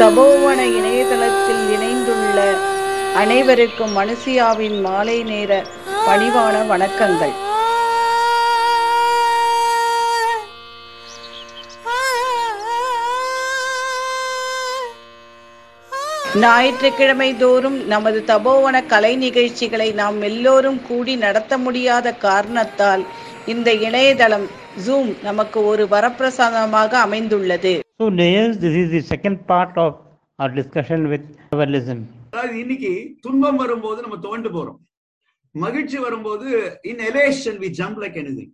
தபோவன இணையதளத்தில் இணைந்துள்ள அனைவருக்கும் மனுசியாவின் மாலை நேர பணிவான வணக்கங்கள். ஞாயிற்றுக்கிழமை தோறும் நமது தபோவன கலை நிகழ்ச்சிகளை நாம் எல்லோரும் கூடி நடத்த முடியாத காரணத்தால் இந்த இணையதளம் ஜூம் நமக்கு ஒரு வரப்பிரசாதமாக அமைந்துள்ளது. So Nayas, this is the second part of our discussion with Tavalism. அதாவது இன்னைக்கு துன்பம் வரும்போது நம்ம தோண்டு போறோம். மகிழ்ச்சி வரும்போது in elation we jump like anything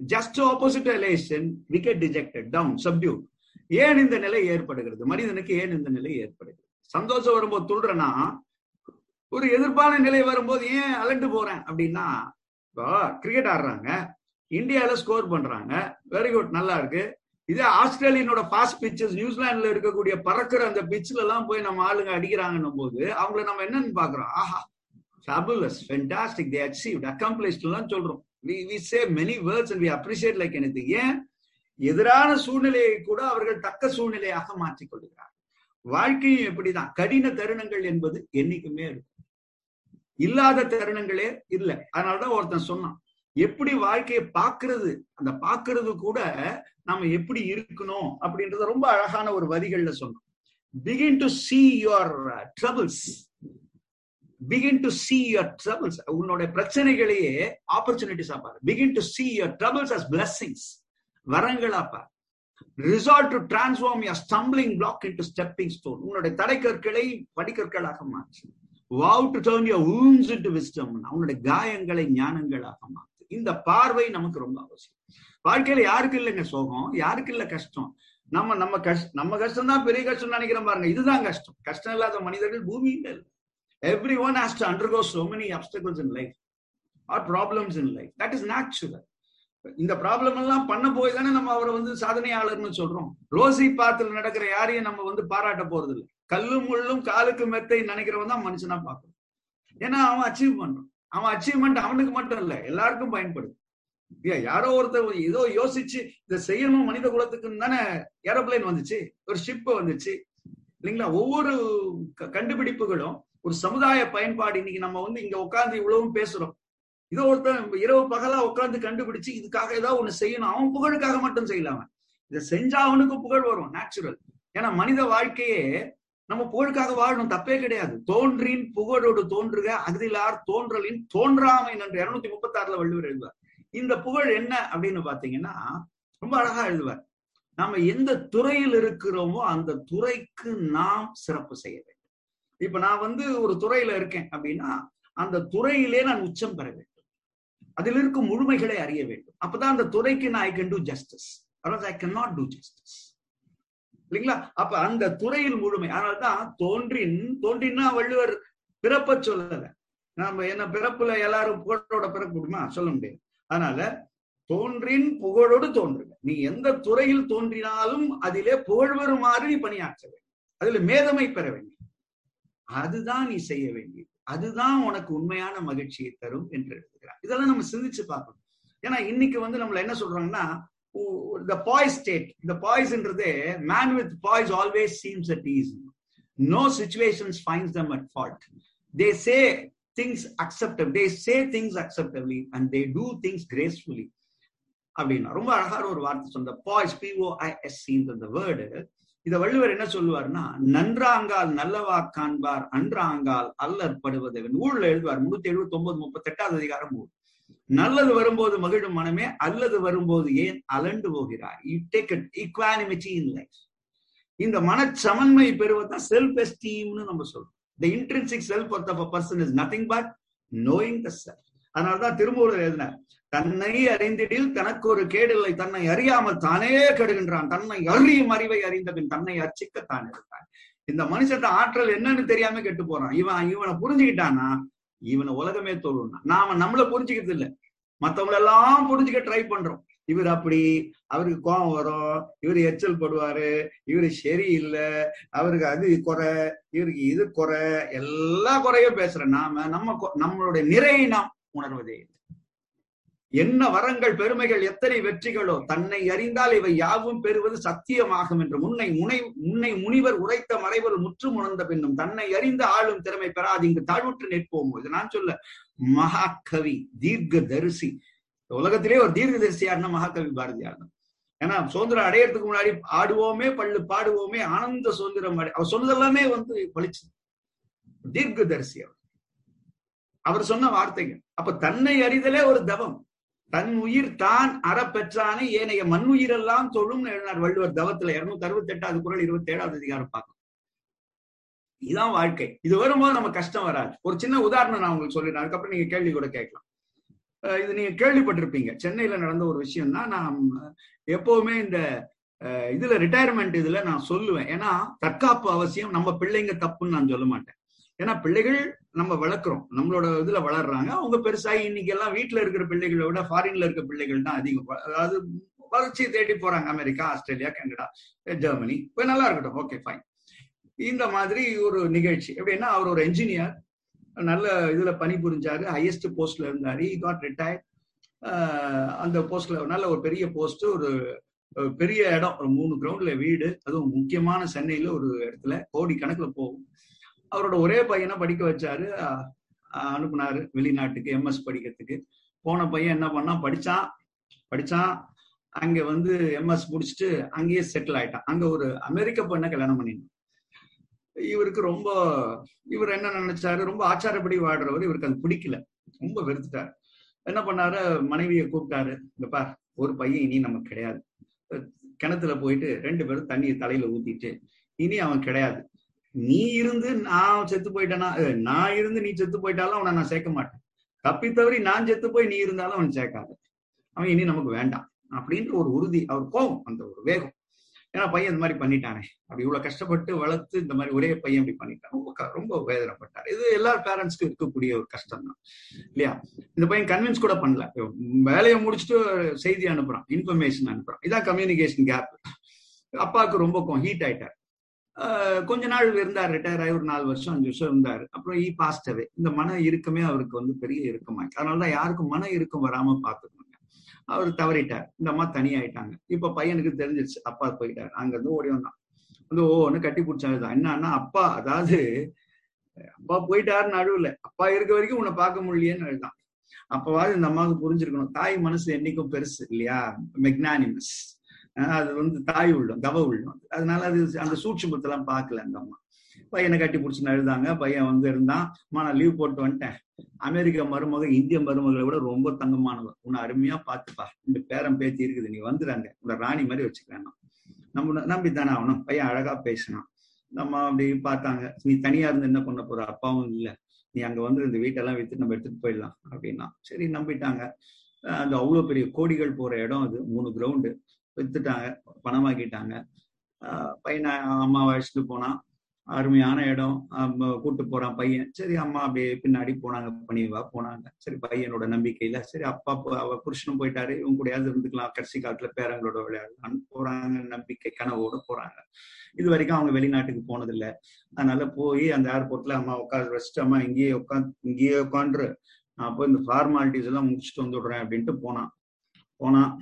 just opposite elation we get dejected down subdue ஏன் இந்த நிலை ஏற்படுகிறது? மனிதனுக்கு ஏன் இந்த நிலை ஏற்படுகிறது? சந்தோஷம் வரும்போது துள்றனா ஒரு எதிர்ப்பான நிலை வரும்போது ஏன் அலண்டு போறேன் அப்படின்னா இப்போ கிரிக்கெட் ஆடுறாங்க இந்தியால ஸ்கோர் பண்றாங்க வெரி குட் நல்லா இருக்கு. இதே ஆஸ்திரேலியனோட ஃபாஸ்ட் பிச்சஸ் நியூசிலாந்துல இருக்கக்கூடிய பறக்கிற அந்த பிச்சில் எல்லாம் போய் நம்ம ஆளுங்க அடிக்கிறாங்கன்னும் போது அவங்கள நம்ம என்னன்னு பாக்குறோம் ஆஹா ஃபேபுலஸ் ஃபென்டாஸ்டிக் தே எல்லாம் சொல்றோம். We we say many words and we appreciate like ஏன்? எதிரான சூழ்நிலையை கூட அவர்கள் தக்க சூழ்நிலையாக மாற்றிக் கொள்கிறார் வாழ்க்கையும் எப்படிதான் கடின தருணங்கள் என்பது என்னைக்குமே இருக்கும். இல்லாத தருணங்களே இல்லை. அதனாலதான் ஒருத்தன் சொன்னான் எப்படி வாழ்க்கையை பாக்குறது அந்த பாக்குறது கூட நாம எப்படி இருக்கணும் அப்படின்றத ரொம்ப அழகான ஒரு வரிகள்ல சொன்னோம் begin to see your troubles begin to see your troubles உன்னோட பிரச்சனைகளையே ஆப்பர்ச்சுனிட்டிஸா பாரு. Begin to see your troubles as blessings வரங்களா பாரு. Resolve to transform your stumbling block into stepping stone உன்னுடைய தடைக்கற்களை படிக்கற்களாக மாற்று. Vow to turn your into wisdom அவனுடைய காயங்களை ஞானங்களாக மாற்று. இந்த பார்வை நமக்கு ரொம்ப அவசியம். வாழ்க்கையில யாருக்கு இல்லைங்க சோகம்? யாருக்கு இல்ல கஷ்டம்? நம்ம நம்ம கஷ்ட நம்ம கஷ்டம் தான் பெரிய கஷ்டம் நினைக்கிறோம் பாருங்க. இதுதான் கஷ்டம். கஷ்டம் இல்லாத மனிதர்கள் பூமியில இல்லை everyone has to undergo so many obstacles in life or problems in life that is natural இந்த ப்ராப்ளம் எல்லாம் பண்ண போய் தானே நம்ம அவரை வந்து சாதனையாளர்னு சொல்றோம். ரோசி பாத்துல நடக்கிற யாரையும் நம்ம வந்து பாராட்ட போறது இல்லை கல்லும் முள்ளும் காலுக்கு மெத்தை நினைக்கிறவன் தான் மனுஷனா பார்க்கணும். ஏன்னா அவன் அச்சீவ் பண்றான் அவன் அச்சீவ்மெண்ட் அவனுக்கு மட்டும் இல்ல எல்லாருக்கும் பயன்படுது யாரோ ஒருத்தர் ஏதோ யோசிச்சு இதை செய்யணும் மனித குலத்துக்குன்னு தானே ஏரோப்ளைன் வந்துச்சு ஒரு ஷிப் வந்துச்சு. இல்லைங்களா? ஒவ்வொரு க- கண்டுபிடிப்புகளும் ஒரு சமுதாய பயன்பாடு. இன்னைக்கு நம்ம வந்து இங்க உட்கார்ந்து இவ்வளவும் பேசுறோம். இதோ ஒருத்தன் இரவு பகலா உட்கார்ந்து கண்டுபிடிச்சு இதுக்காக ஏதாவது ஒண்ணு செய்யணும். அவன் புகழுக்காக மட்டும் செய்யலாம இதை செஞ்சா அவனுக்கு புகழ் வரும் நேச்சுரல் ஏன்னா மனித வாழ்க்கையே நம்ம புகழுக்காக வாழணும். தப்பே கிடையாது. தோன்றின் புகழோடு தோன்றுக அகதிலார் தோன்றலின் தோன்றாமை என்று இருநூத்தி முப்பத்தி ஆறுல வள்ளுவர் எழுதுவார். இந்த புகழ் என்ன அப்படின்னு பாத்தீங்கன்னா ரொம்ப அழகா எழுதுவார். நாம எந்த துறையில் இருக்கிறோமோ அந்த துறைக்கு நாம் சிறப்பு செய்ய வேண்டும். இப்ப நான் வந்து ஒரு துறையில இருக்கேன் அப்படின்னா அந்த துறையிலே நான் உச்சம் பெற வேண்டும். அதில் இருக்கும் முழுமைகளை அறிய வேண்டும். அப்பதான் அந்த துறைக்கு நான் I can do justice I can not do justice இல்லைங்களா? அப்ப அந்த துறையில் முழுமை. அதனால்தான் தோன்றின் தோன்றின்னா வள்ளுவர் பிறப்ப சொல்லல. நாம என்ன பிறப்புல எல்லாரும் புகழோட பிறக்க முடியுமா சொல்ல முடியாது. அதனால தோன்றின் புகழோடு தோன்றுங்க நீ எந்த துறையில் தோன்றினாலும் அதிலே புகழ் வருமாறு நீ பணியாற்ற வேண்டும். அதுல மேதமை பெற வேண்டும். அதுதான் நீ செய்ய வேண்டியது. அதுதான் உனக்கு உண்மையான மகிழ்ச்சியை தரும் என்று எழுதுகிறார். இதெல்லாம் நம்ம சிந்திச்சு பார்க்கணும். ஏன்னா இன்னைக்கு வந்து நம்மள என்ன சொல்றாங்கன்னா த பாய் ஸ்டேட் இந்த பாய்ஸ்ன்றதே man with poise always seems at ease no situations finds them at fault they say things acceptable they say things acceptably and they do things gracefully அப்படின்னா ரொம்ப அழகான ஒரு வார்த்தை சொன்ன பாய்ஸ் பிஓ வேர்டு இத வள்ளுவர் என்ன சொல்லுவார்னா நன்றாங்கால் நல்லவா காண்பார் அன்றாங்கால் அல்லற்படுவதவன். ஊர்ல எழுதுவார் முன்னூத்தி எழுபத்தி ஒன்பது முப்பத்தி எட்டாவது அதிகாரம் ஊர் நல்லது வரும்போது மகிழும் மனமே அல்லது வரும்போது ஏன் அலண்டு போகிறார் you take equanimity in life இந்த மனச்சமன்மை பெறுவதுதான் செல்ஃப் எஸ்டீம்னு நம்ம சொல்றோம். The intrinsic self of a person is nothing but knowing the self அதனால்தான் திருமூலர் எழுதினார் தன்னை அறிந்திடில் தனக்கு ஒரு கேடில்லை தன்னை அறியாமல் தானே கெடுகின்றான். தன்னை அறியும் அறிவை அறிந்த பின் தன்னை அர்ச்சிக்கத்தான் இருந்தான் இந்த மனுஷன் ஆற்றல் என்னன்னு தெரியாம கெட்டு போறான். இவன் இவனை புரிஞ்சுக்கிட்டானா இவனை உலகமே தோழுனா நாம நம்மள புரிஞ்சுக்கிறது இல்ல மத்தவங்களெல்லாம் புரிஞ்சுக்க ட்ரை பண்றோம். இவர் அப்படி அவருக்கு கோபம் வரும் இவர் எச்சல் படுவாரு இவரு சரியில்லை அவருக்கு அது குறை இவருக்கு இது குறை எல்லா குறையும் பேசுற நாம நம்ம கொ- நம்மளுடைய நிறையை நாம் உணர்வதே என்ன வரங்கள் பெருமைகள் எத்தனை வெற்றிகளோ தன்னை அறிந்தால் இவை யாவும் பெறுவது சத்தியமாகும் என்று முன்னை முனை முன்னை முனிவர் உரைத்த மறைவர் முற்று உணர்ந்த பின்னும் தன்னை அறிந்த ஆளும் திறமை பெறாது. இங்கு தாழ்வுற்று நிற்போம். இது நான் சொல்ல மகாகவி தீர்க்க தரிசி உலகத்திலே ஒரு தீர்க்க தரிசியார்னா மகாகவி பாரதியார் தான் ஏன்னா சுதந்திரம் அடையறதுக்கு முன்னாடி ஆடுவோமே பள்ளு பாடுவோமே ஆனந்த சுதந்திரம் அடை அவர் சொன்னதெல்லாமே வந்து பழிச்சு தீர்க்க தரிசி அவர். அவர் சொன்ன வார்த்தைகள். அப்ப தன்னை அறிதலே ஒரு தவம். தன் உயிர் தான் அற பெற்றானே ஏனைய மண் உயிரெல்லாம் தொழும் எழுதினார் வள்ளுவர் தவத்துல. இருநூத்தி அறுபத்தி எட்டாவது குரல் இருபத்தி ஏழாவது அதிகாரம் பார்க்கணும். இதுதான் வாழ்க்கை. இது வரும்போது நம்ம கஷ்டம் வராது. ஒரு சின்ன உதாரணம் நான் உங்களுக்கு சொல்லிடுறேன். அதுக்கப்புறம் நீங்க கேள்வி கூட கேட்கலாம். இது நீங்க கேள்விப்பட்டிருப்பீங்க. சென்னையில நடந்த ஒரு விஷயம் தான் நான் எப்பவுமே இந்த இதுல ரிட்டையர்மெண்ட் இதுல நான் சொல்லுவேன். ஏன்னா தற்காப்பு அவசியம். நம்ம பிள்ளைங்க தப்புன்னு நான் சொல்ல மாட்டேன். ஏன்னா பிள்ளைகள் நம்ம வளர்க்குறோம். நம்மளோட இதுல வளர்றாங்க. அவங்க பெருசாகி இன்னைக்கு எல்லாம் வீட்டுல இருக்கிற பிள்ளைகளை விட ஃபாரின்ல இருக்க பிள்ளைகள் தான் அதிகம். அதாவது வளர்ச்சியை தேடி போறாங்க. America Australia Canada Germany. இப்ப நல்லா இருக்கட்டும். ஓகே ஃபைன் இந்த மாதிரி ஒரு நிகழ்ச்சி. எப்படின்னா அவர் ஒரு என்ஜினியர் நல்ல இதுல பணிபுரிஞ்சாரு ஹையஸ்ட் போஸ்ட்ல இருந்தாரு. காட் ரிட்டையர் அந்த போஸ்ட்ல நல்ல ஒரு பெரிய போஸ்ட் ஒரு பெரிய இடம். ஒரு மூணு கிரவுண்ட்ல வீடு. அதுவும் முக்கியமான சென்னையில ஒரு இடத்துல. கோடி கணக்குல போகும். அவரோட ஒரே பையனை படிக்க வச்சாரு. அனுப்புனாரு வெளிநாட்டுக்கு எம்எஸ் படிக்கிறதுக்கு. போன பையன் என்ன பண்ணான் படிச்சான். படிச்சான். அங்க வந்து எம்எஸ் முடிச்சுட்டு அங்கேயே செட்டில் ஆயிட்டான். அங்க ஒரு அமெரிக்க பொண்ணை கல்யாணம் பண்ணிருந்தான் இவருக்கு ரொம்ப இவர் என்ன நினைச்சாரு? ரொம்ப ஆச்சாரப்படி வாடுறவர் இவருக்கு அது பிடிக்கல. ரொம்ப வெறுத்துட்டாரு. என்ன பண்ணாரு? மனைவியை கூப்பிட்டாரு. இந்த பார் ஒரு பையன் இனி நமக்கு கிடையாது. கிணத்துல போயிட்டு ரெண்டு பேரும் தண்ணியை தலையில ஊத்திட்டு இனி அவன் கிடையாது. நீ இருந்து நான் செத்து போயிட்டேனா? நான் இருந்து நீ செத்து போயிட்டாலும் அவனை நான் சேர்க்க மாட்டேன். தப்பி தவறி நான் செத்து போய் நீ இருந்தாலும் அவன் சேர்க்காத. அவன் இனி நமக்கு வேண்டாம். அப்படின்ற ஒரு உறுதி அவர் கோபம் அந்த ஒரு வேகம். ஏன்னா பையன் இந்த மாதிரி பண்ணிட்டானே. அப்படி இவ்வளவு கஷ்டப்பட்டு வளர்த்து இந்த மாதிரி ஒரே பையன் இப்படி பண்ணிட்டான். ரொம்ப ரொம்ப வேதனைப்பட்டார். இது எல்லா பேரண்ட்ஸ்க்கும் இருக்கக்கூடிய ஒரு கஷ்டம் தான் இல்லையா? இந்த பையன் கன்வின்ஸ் கூட பண்ணல. வேலையை முடிச்சுட்டு செய்தி அனுப்புறான் இன்ஃபர்மேஷன் அனுப்புறான். இதான் கம்யூனிகேஷன் கேப் அப்பாவுக்கு ரொம்ப ஹீட் ஆயிட்டார். கொஞ்ச நாள் இருந்தார் ரிட்டையர் ஆகி ஒரு நாலு வருஷம் அஞ்சு வருஷம் இருந்தார். அப்புறம் ஈ பாஸ்டவே இந்த மன இறுக்கமே அவருக்கு வந்து பெரிய இறுக்கமாயிடுச்சு. அதனாலதான் யாருக்கும் மன இறுக்கம் வராம பாத்துக்கணும் அவர் தவறிட்டார். இந்த அம்மா தனியாயிட்டாங்க. இப்ப பையனுக்கு தெரிஞ்சிருச்சு. அப்பா போயிட்டார். அங்க இருந்து ஓடி வந்தான். வந்து ஓன்னு கட்டி பிடிச்சாங்க என்னன்னா அப்பா அதாவது அப்பா போயிட்டாருன்னு நடுவுல அப்பா இருக்க வரைக்கும் உன்னை பார்க்க முடியலையேன்னு அழுதான் அப்பவாது இந்த அம்மாவுக்கு புரிஞ்சிருக்கணும். தாய் மனசு என்னைக்கும் பெருசு இல்லையா? மெக்னானிமஸ் அது வந்து தாய் உள்ளம் தவ உள்ளம். அதனால அது அந்த சூட்சுமத்தெல்லாம் பார்க்கல அந்த அம்மா. பையனை கட்டி பிடிச்சின்னு அழுதாங்க. பையன் வந்து இருந்தான். அம்மா நான் லீவ் போட்டு வந்துட்டேன். அமெரிக்க மருமக இந்திய மருமகளை விட ரொம்ப தங்கமானவர் உன்னை அருமையா பார்த்துப்பா. இந்த பேரன் பேத்தி இருக்குது. நீ வந்துடாங்க இந்த ராணி மாதிரி வச்சுக்கிறேன் நம்ம நம்பி தானே ஆகணும். பையன் அழகா பேசினான். நம்ம அப்படி பார்த்தாங்க. நீ தனியா இருந்து என்ன பண்ண போற? அப்பாவும் இல்லை. நீ அங்க வந்து இந்த வீட்டெல்லாம் வித்து நம்ம எடுத்துட்டு போயிடலாம். அப்படின்னா சரி நம்பிட்டாங்க. அந்த அவ்வளவு பெரிய கோடிகள் போற இடம் அது. மூணு கிரவுண்டு வித்துட்டாங்க. பணமாக்கிட்டாங்க. பையனை அம்மா அழைச்சிட்டு போனான். அருமையான இடம். கூட்டு போறான் பையன். சரி அம்மா அப்படியே பின்னாடி போனாங்க. பணிவா போனாங்க. சரி பையனோட நம்பிக்கையில. சரி அப்பா அவ புருஷனும் போயிட்டாரு. இவங்க கூடயாவது இருந்துக்கலாம். கடைசி காலத்துல பேரங்களோட விளையாடலாம்னு போறாங்க. நம்பிக்கை கனவோட போறாங்க. இது வரைக்கும் அவங்க வெளிநாட்டுக்கு போனதில்லை. அதனால போய் அந்த ஏர்போர்ட்ல அம்மா உட்காந்து வச்சுட்டு அம்மா இங்கேயே உட்காந்து இங்கேயே உட்காந்துரு நான் போய் இந்த ஃபார்மாலிட்டிஸ் எல்லாம் முடிச்சுட்டு வந்துடுறேன் அப்படின்ட்டு போனான். போனான்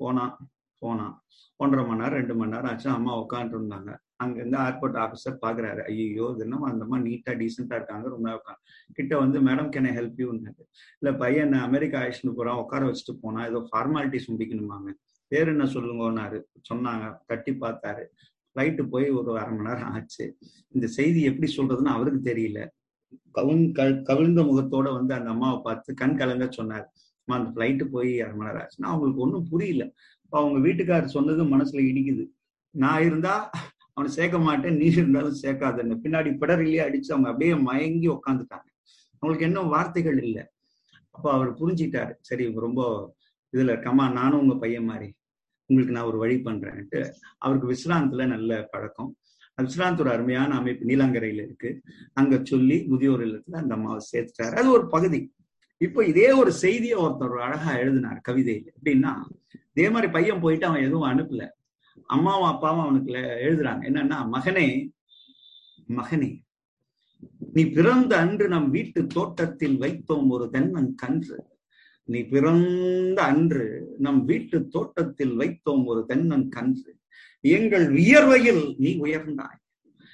போனான் போனான். ஒன்றரை மணி நேரம் ரெண்டு மணி நேரம் ஆச்சு. அம்மா உட்காந்துட்டு இருந்தாங்க. அங்க இருந்து ஏர்போர்ட் ஆஃபீஸர் பாக்குறாரு. ஐயோ தினமும் என்னமோ அந்த மாதிரி நீட்டா டீசெண்டா இருக்காங்க ரொம்ப நேரம் கிட்ட வந்து மேடம் கேன் ஐ ஹெல்ப் யூன்னாரு இல்ல பையன் அமெரிக்கா அழைச்சிட்டு போறான் உட்கார வச்சுட்டு போனா ஏதோ ஃபார்மாலிட்டிஸ் முடிக்கணுமாங்க பேர் என்ன சொல்லுங்கன்னாரு. சொன்னாங்க தட்டி பார்த்தாரு. ஃப்ளைட்டு போய் ஒரு அரை மணி நேரம் ஆச்சு. இந்த செய்தி எப்படி சொல்றதுன்னு அவருக்கு தெரியல. கவுன் கவிழ்ந்த முகத்தோட வந்து அந்த அம்மாவை பார்த்து கண் கலங்க சொன்னார். அம்மா அந்த ஃப்ளைட்டு போய் அரை மணி நேரம் ஆச்சுன்னா அவங்களுக்கு ஒன்றும் புரியல. இப்போ அவங்க வீட்டுக்காரர் சொன்னது மனசுல இடிக்குது. நான் இருந்தா அவனை சேர்க்க மாட்டேன் நீ இருந்தாலும் சேர்க்காதுன்னு. பின்னாடி பிடரிலேயே அடிச்சு அவங்க அப்படியே மயங்கி உக்காந்துட்டாங்க. அவங்களுக்கு என்ன வார்த்தைகள் இல்லை. அப்போ அவர் புரிஞ்சிட்டாரு. சரி ரொம்ப இதுல இருக்கமா நானும் உங்க பையன் மாதிரி. உங்களுக்கு நான் ஒரு வழி பண்றேன்ட்டு. அவருக்கு விஸ்ராந்தத்துல நல்ல பழக்கம். அது விஸ்ராந்த் ஒரு அருமையான அமைப்பு நீலாங்கரையில இருக்கு. அங்க சொல்லி முதியோர் இல்லத்துல அந்த அம்மாவை சேர்த்துட்டாரு. அது ஒரு பகுதி. இப்போ இதே ஒரு செய்தியை ஒருத்தர் அழகா எழுதினார் கவிதையில. எப்படின்னா இதே மாதிரி பையன் போயிட்டு அவன் எதுவும் அனுப்பல. அம்மாவும் அப்பாவும் அவனுக்கு எழுதுறாங்க. என்னன்னா மகனே மகனே நீ பிறந்த அன்று நம் வீட்டு தோட்டத்தில் வைத்தோம் ஒரு தென்னன் கன்று. நீ பிறந்த அன்று நம் வீட்டு தோட்டத்தில் வைத்தோம் ஒரு தென்னன் கன்று. எங்கள் வியர்வையில் நீ உயர்ந்தாய்.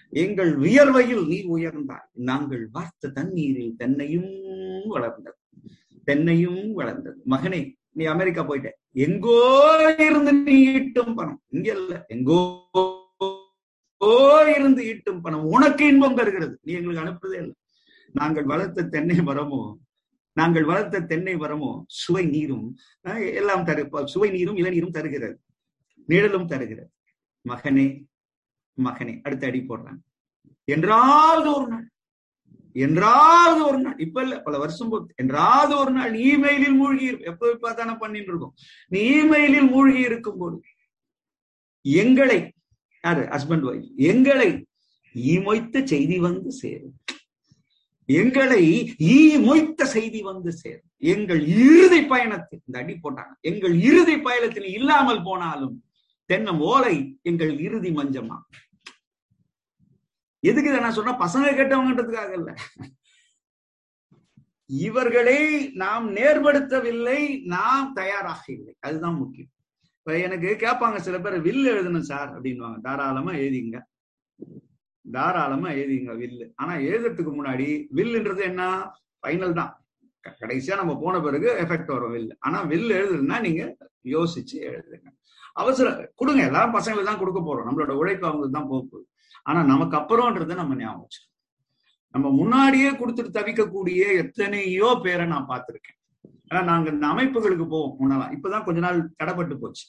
எங்கள் வியர்வையில் நீ உயர்ந்தாய். நாங்கள் வார்த்த தண்ணீரில் தென்னையும் வளர்ந்தது. தென்னையும் வளர்ந்தது. மகனே நீ அமெரிக்கா போயிட்ட. எங்கோ இருந்து நீ ஈட்டும் பணம். இங்க இல்ல. எங்கோ இருந்து ஈட்டும் பணம். உனக்கு இன்பம் தருகிறது. நீ எங்களுக்கு அனுப்புறதே இல்லை. நாங்கள் வளர்த்த தென்னை மரமோ நாங்கள் வளர்த்த தென்னை மரமோ சுவை நீரும் எல்லாம் தரு சுவை நீரும் இளநீரும் தருகிறது. நிழலும் தருகிறது. மகனே மகனே அடுத்த அடி போடுறாங்க. என்றாவது ஒரு நாள் என்றாவது ஒரு நாள் இப்ப இல்ல பல வருஷம் போது என்றாவது ஒரு நாள் இமெயிலில் மூழ்கி இருக்கும் எப்ப இப்ப தானே பண்ணிட்டு இருக்கோம். நீ இமெயிலில் மூழ்கி இருக்கும் போது எங்களை யாரு? ஹஸ்பண்ட் ஒய்ஃப் எங்களை ஈ மொய்த்த செய்தி வந்து சேரும். எங்களை ஈ மொய்த்த செய்தி வந்து சேரும். எங்கள் இறுதி பயணத்தில் இந்த அடி போட்டாங்க. எங்கள் இறுதி பயணத்தில் இல்லாமல் போனாலும் தென்னம் ஓலை எங்கள் இறுதி மஞ்சமா எதுக்கு இதை நான் சொன்னா பசங்க கேட்டவங்கன்றதுக்காக இல்ல இவர்களை நாம் நேர்படுத்தவில்லை நாம் தயாராக இல்லை அதுதான் முக்கியம். இப்ப எனக்கு கேட்பாங்க சில பேர் வில் எழுதணும் சார் அப்படின்னுவாங்க. தாராளமா எழுதிங்க. தாராளமா எழுதிங்க வில்லு ஆனா எழுதுறதுக்கு முன்னாடி வில்லுன்றது என்ன? ஃபைனல் தான். கடைசியா நம்ம போன பிறகு எஃபெக்ட் வரும் வில்லு ஆனா வில் எழுதுனா நீங்க யோசிச்சு எழுதுங்க. அவசரம் கொடுங்க. எல்லாரும் பசங்களுக்கு தான் கொடுக்க போறோம். நம்மளோட உழைப்பு அவங்களுக்கு தான் போக போகுது. ஆனா நமக்கு அப்புறம்ன்றதை நம்ம ஞாபகம் வச்சுக்கணும். நம்ம முன்னாடியே கொடுத்துட்டு தவிக்கக்கூடிய எத்தனையோ பேரை நான் பார்த்திருக்கேன். ஆனா நாங்க இந்த அமைப்புகளுக்கு போவோம் முன்னெல்லாம். இப்பதான் கொஞ்ச நாள் தடைப்பட்டு போச்சு.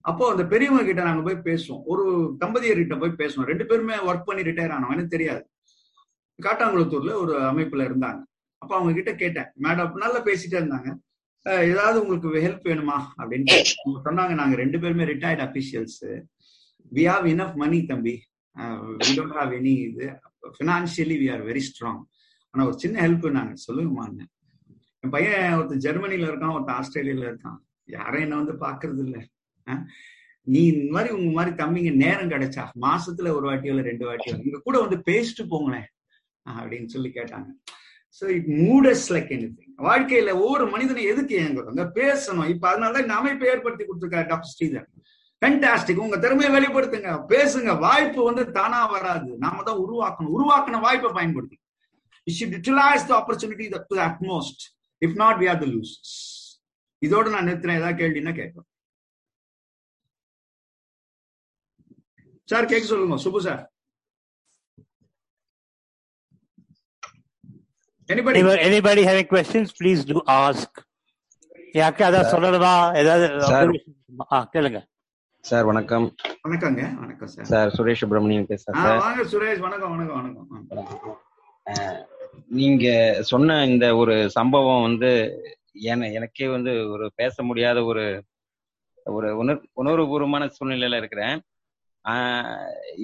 அப்போ அந்த பெரியவங்க கிட்ட நாங்க போய் பேசுவோம். ஒரு தம்பதியர்கிட்ட போய் பேசுவோம். ரெண்டு பேருமே ஒர்க் பண்ணி ரிட்டையர் ஆனவங்க எனக்கு தெரியாது. காட்டாங்குளத்தூர்ல ஒரு அமைப்புல இருந்தாங்க. அப்ப அவங்க கிட்ட கேட்டேன். மேடம் நல்லா பேசிட்டே இருந்தாங்க. ஏதாவது உங்களுக்கு ஹெல்ப் வேணுமா? அப்படின்னு அவங்க சொன்னாங்க நாங்க ரெண்டு பேருமே retired officials we have enough money தம்பி. வி டோன்ட் ஹாவ் எனி இது. Financially we are very strong ஆனா ஒரு சின்ன ஹெல்ப் நாங்க சொல்லுங்கம்மாங்க என் பையன் ஒருத்தன் ஜெர்மனில இருக்கான் ஒருத்தன் ஆஸ்திரேலியால இருக்கான். யாரும் என்ன வந்து பாக்குறது இல்ல நீ இந்த மாதிரி உங்க மாதிரி தம்பிங்க நேரம் கிடைச்சா மாசத்துல ஒரு வாட்டியோ இல்ல ரெண்டு வாட்டியோ இங்க கூட வந்து பேசிட்டு போங்களேன் அப்படின்னு சொல்லி கேட்டாங்க. So it moods like any வாழ்க்கையில ஒவ்வொரு மனிதனும் எதுக்கு ஏங்குறாங்க பேசணும். இப்ப அதனாலதான் இந்த அமைப்பை ஏற்படுத்தி கொடுத்துருக்காரு டாக்டர் ஸ்ரீதர். ஃபென்டாஸ்டிக் உங்க திறமையை வெளிப்படுத்துங்க. பேசுங்க. வாய்ப்பு வந்து தானா வராது. நாம தான் உருவாக்கணும். உருவாக்கின வாய்ப்பை பயன்படுத்தி we should utilize the opportunity that to the utmost. If not we are the losers. இதோட நான் நிறுத்துறேன் ஏதாவது கேள்வின்னா கேட்கும் சார் கேட்க சொல்லுங்க. Subbu sir anybody Anybody, anybody having questions, please do ask. யாருக்கு ஏதாவது சொல்லணுமா? ஏதாவது கேளுங்க. சார் வணக்கம். வணக்கங்க வணக்கம் சார். சார் சுரேஷ் சுப்பிரமணியன் பேசுறேன் வாங்க சுரேஷ் வணக்கம் வணக்கம் வணக்கம். நீங்க சொன்ன இந்த ஒரு சம்பவம் வந்து என எனக்கே வந்து ஒரு பேச முடியாத ஒரு ஒரு உணர் உணர்வுபூர்வமான சூழ்நிலையில இருக்கிறேன்.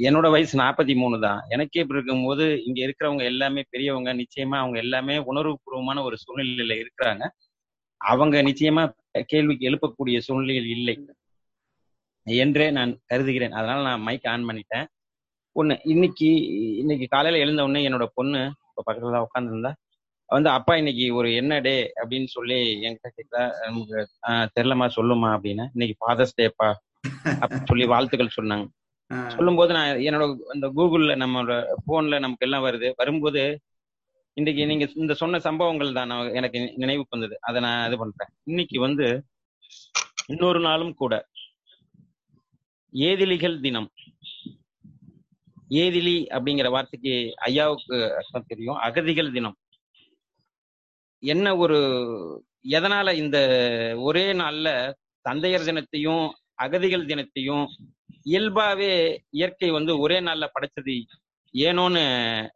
என்னோட வயசு நாற்பத்தி மூணு தான். எனக்கே இப்படி இருக்கும்போது இங்க இருக்கிறவங்க எல்லாமே பெரியவங்க நிச்சயமா அவங்க எல்லாமே உணர்வுபூர்வமான ஒரு சூழ்நிலையில இருக்கிறாங்க. அவங்க நிச்சயமா கேள்விக்கு எழுப்பக்கூடிய சூழ்நிலையில் இல்லை. என்றே நான் கருதுகிறேன். அதனால நான் மைக் ஆன் பண்ணிட்டேன். ஒண்ணு இன்னைக்கு இன்னைக்கு காலையில எழுந்த உடனே என்னோட பொண்ணு இப்ப பக்கத்துல தான் உட்காந்துருந்தா வந்து அப்பா இன்னைக்கு ஒரு என்ன டே? அப்படின்னு சொல்லி என்கிட்ட கேட்டா நமக்கு ஆஹ், தெரியலம்மா சொல்லுமா அப்படின்னு. இன்னைக்கு ஃபாதர்ஸ் டேப்பா அப்படின்னு சொல்லி வாழ்த்துக்கள் சொன்னாங்க. சொல்லும்போது நான் என்னோட அந்த கூகுள்ல நம்மளோட போன்ல நமக்கு எல்லாம் வருது. வரும்போது இன்னைக்கு நீங்க இந்த சொன்ன சம்பவங்கள் தான் எனக்கு நினைவுக்கு வந்தது. அதை நான் இது பண்றேன். இன்னைக்கு வந்து இன்னொரு நாளும் கூட ஏதிலிகள் தினம். ஏதிலி அப்படிங்கிற வார்த்தைக்கு ஐயாவுக்கு அர்த்தம் தெரியும். அகதிகள் தினம். என்ன ஒரு எதனால இந்த ஒரே நாள்ல தந்தையர் தினத்தையும் அகதிகள் தினத்தையும் இயல்பாவே இயற்கை வந்து ஒரே நாள்ல படைச்சது ஏனோன்னு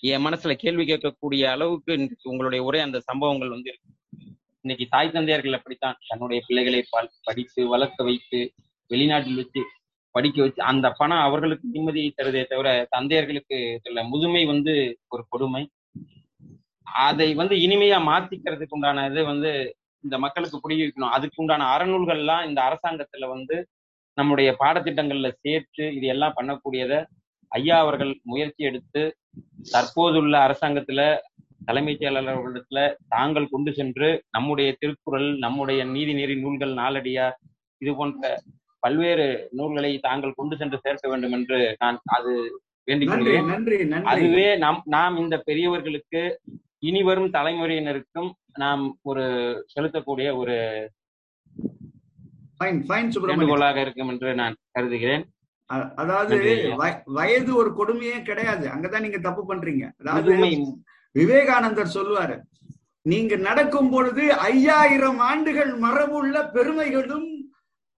என் மனசுல கேள்வி கேட்கக்கூடிய அளவுக்கு இன்னைக்கு உங்களுடைய ஒரே அந்த சம்பவங்கள் வந்து இருக்கு. இன்னைக்கு தாய் தந்தையர்கள் அப்படித்தான். தன்னுடைய பிள்ளைகளை ப- படித்து வளர்க்க வைத்து வெளிநாட்டில் வச்சு படிக்க வச்சு அந்த பணம் அவர்களுக்கு நிம்மதியை தருதே தவிர தந்தையர்களுக்கு சொல்ல முதுமை வந்து ஒரு கொடுமை. அதை வந்து இனிமையா மாத்திக்கிறதுக்கு உண்டான இது வந்து இந்த மக்களுக்கு புரிய வைக்கணும். அதுக்கு உண்டான அறநூல்கள்லாம் இந்த அரசாங்கத்துல வந்து நம்முடைய பாடத்திட்டங்கள்ல சேர்த்து இது எல்லாம் பண்ணக்கூடியத ஐயா அவர்கள் முயற்சி எடுத்து தற்போதுள்ள அரசாங்கத்துல தலைமைச் செயலாளர்களிடத்துல தாங்கள் கொண்டு சென்று நம்முடைய திருக்குறள் நம்முடைய நீதிநெறி நூல்கள் நாளடியார் இது போன்ற பல்வேறு நூல்களை தாங்கள் கொண்டு சென்று சேர்க்க வேண்டும் என்று நான் அது வேண்டிக் அதுவே நாம் நாம் இந்த பெரியவர்களுக்கு இனி வரும் தலைமுறையினருக்கும் நாம் ஒரு செலுத்தக்கூடிய ஒரு வேண்டுகோளாக இருக்கும் என்று நான் கருதுகிறேன். அதாவது வயது ஒரு கொடுமையே கிடையாது. அங்கதான் நீங்க தப்பு பண்றீங்க. அதாவது விவேகானந்தர் சொல்லுவாரு நீங்க நடக்கும் பொழுது ஐயாயிரம் ஆண்டுகள் மரபுள்ள பெருமைகளும்